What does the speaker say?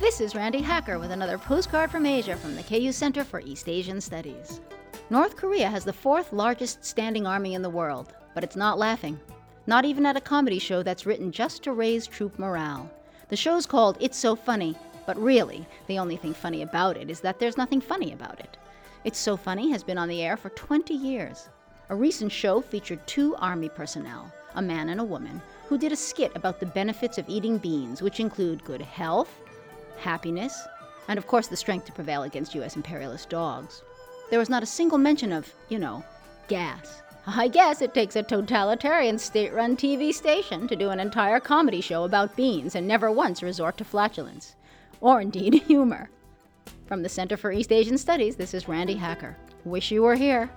This is Randi Hacker with another postcard from Asia from the KU Center for East Asian Studies. North Korea has the fourth largest standing army in the world, but it's not laughing. Not even at a comedy show that's written just to raise troop morale. The show's called It's So Funny, but really, the only thing funny about it is that there's nothing funny about it. It's So Funny has been on the air for 20 years. A recent show featured two Army personnel, a man and a woman, who did a skit about the benefits of eating beans, which include good health, happiness, and of course the strength to prevail against U.S. imperialist dogs. There was not a single mention of, you know, gas. I guess it takes a totalitarian state run TV station to do an entire comedy show about beans and never once resort to flatulence. Or indeed humor. From the Center for East Asian Studies, this is Randi Hacker. Wish you were here.